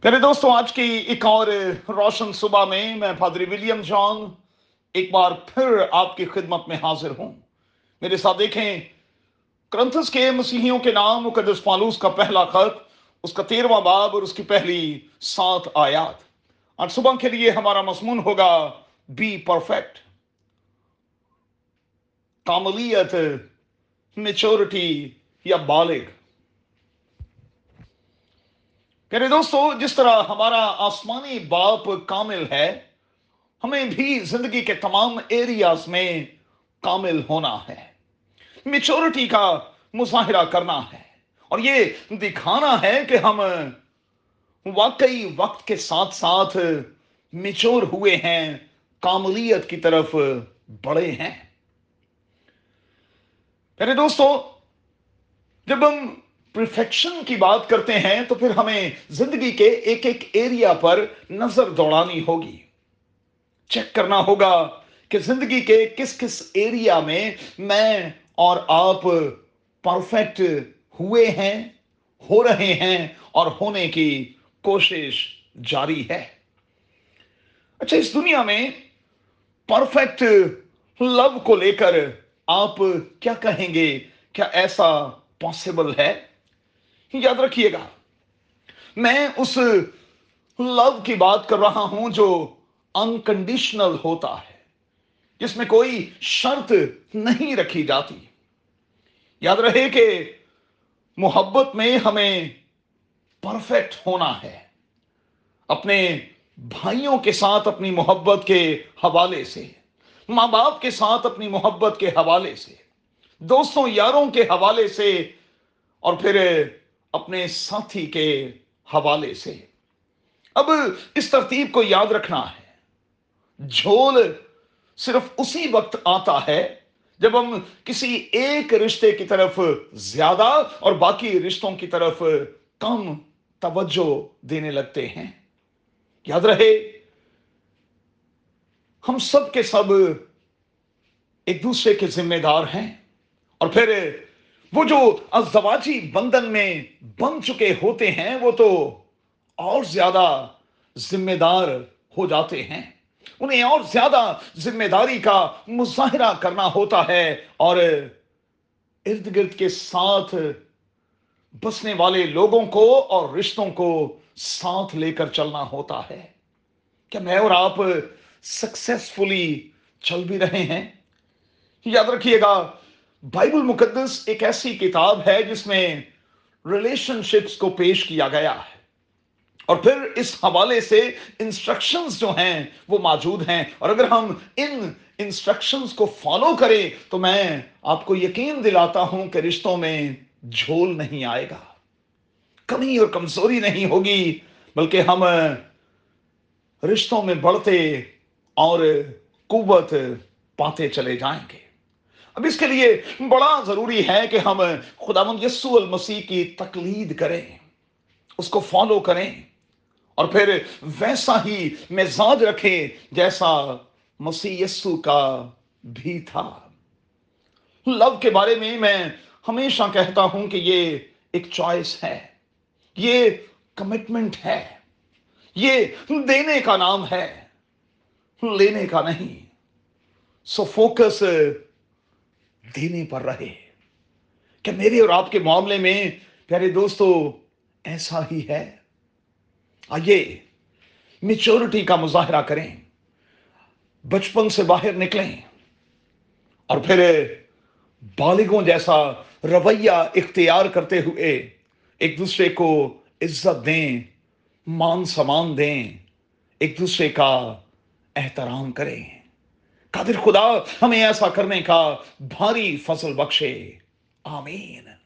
پہلے دوستوں آج کی ایک اور روشن صبح میں میں پادری ولیم جان ایک بار پھر آپ کی خدمت میں حاضر ہوں۔ میرے ساتھ دیکھیں، کرنتھس کے مسیحیوں کے نام، مقدس پالوس کا پہلا خط، اس کا تیرواں باب اور اس کی پہلی سات آیات۔ آج صبح کے لیے ہمارا مضمون ہوگا، بی پرفیکٹ۔ کاملیت، میچورٹی یا بالغ۔ رہے، دوستو، جس طرح ہمارا آسمانی باپ کامل ہے، ہمیں بھی زندگی کے تمام ایریاز میں کامل ہونا ہے۔ میچورٹی کا مظاہرہ کرنا ہے۔ اور یہ دکھانا ہے کہ ہم واقعی وقت کے ساتھ ساتھ میچور ہوئے ہیں، کاملیت کی طرف بڑے ہیں۔ میرے دوستو، جب ہم پرفیکشن کی بات کرتے ہیں تو پھر ہمیں زندگی کے ایک ایک ایریا پر نظر دوڑانی ہوگی۔ چیک کرنا ہوگا کہ زندگی کے کس کس ایریا میں میں اور آپ پرفیکٹ ہوئے ہیں، ہو رہے ہیں اور ہونے کی کوشش جاری ہے۔ اچھا اس دنیا میں پرفیکٹ لو کو لے کر آپ کیا کہیں گے؟ کیا ایسا پاسبل ہے؟ یاد رکھیے گا۔ میں اس لو کی بات کر رہا ہوں جو انکنڈیشنل ہوتا ہے، جس میں کوئی شرط نہیں رکھی جاتی۔ یاد رہے کہ محبت میں ہمیں پرفیکٹ ہونا ہے۔ اپنے بھائیوں کے ساتھ اپنی محبت کے حوالے سے، ماں باپ کے ساتھ اپنی محبت کے حوالے سے، دوستوں، یاروں کے حوالے سے، اور پھر اپنے ساتھی کے حوالے سے۔ اب اس ترتیب کو یاد رکھنا ہے۔ جھول صرف اسی وقت آتا ہے جب ہم کسی ایک رشتے کی طرف زیادہ اور باقی رشتوں کی طرف کم توجہ دینے لگتے ہیں۔ یاد رہے، ہم سب کے سب ایک دوسرے کے ذمہ دار ہیں اور پھر وہ جو ازدواجی بندن میں بن چکے ہوتے ہیں، وہ تو اور زیادہ ذمہ دار ہو جاتے ہیں۔ انہیں اور زیادہ ذمہ داری کا مظاہرہ کرنا ہوتا ہے اور ارد گرد کے ساتھ بسنے والے لوگوں کو اور رشتوں کو ساتھ لے کر چلنا ہوتا ہے۔ کیا میں اور آپ سکسیسفلی چل بھی رہے ہیں؟ یاد رکھیے گا بائبل مقدس ایک ایسی کتاب ہے جس میں ریلیشن شپس کو پیش کیا گیا ہے۔ اور پھر اس حوالے سے انسٹرکشنز جو ہیں وہ موجود ہیں۔ اور اگر ہم ان انسٹرکشنز کو فالو کریں تو میں آپ کو یقین دلاتا ہوں کہ رشتوں میں جھول نہیں آئے گا۔ کمی اور کمزوری نہیں ہوگی، بلکہ ہم رشتوں میں بڑھتے اور قوت پاتے چلے جائیں گے۔ اب اس کے لیے بڑا ضروری ہے کہ ہم خدا مند یسو المسیح کی تقلید کریں، اس کو فالو کریں اور پھر ویسا ہی مزاج رکھیں جیسا مسیح یسو کا بھی تھا۔ لو کے بارے میں میں ہمیشہ کہتا ہوں کہ یہ ایک چوائس ہے، یہ کمٹمنٹ ہے، یہ دینے کا نام ہے، لینے کا نہیں۔ سو فوکس دینے پر رہے کہ میرے اور آپ کے معاملے میں، پیارے دوستو، ایسا ہی ہے۔ آئیے میچورٹی کا مظاہرہ کریں۔ بچپن سے باہر نکلیں۔ اور پھر بالغوں جیسا رویہ اختیار کرتے ہوئے ایک دوسرے کو عزت دیں، مان سمان دیں، ایک دوسرے کا احترام کریں۔ قادر خدا ہمیں ایسا کرنے کا بھاری فصل بخشے۔ آمین۔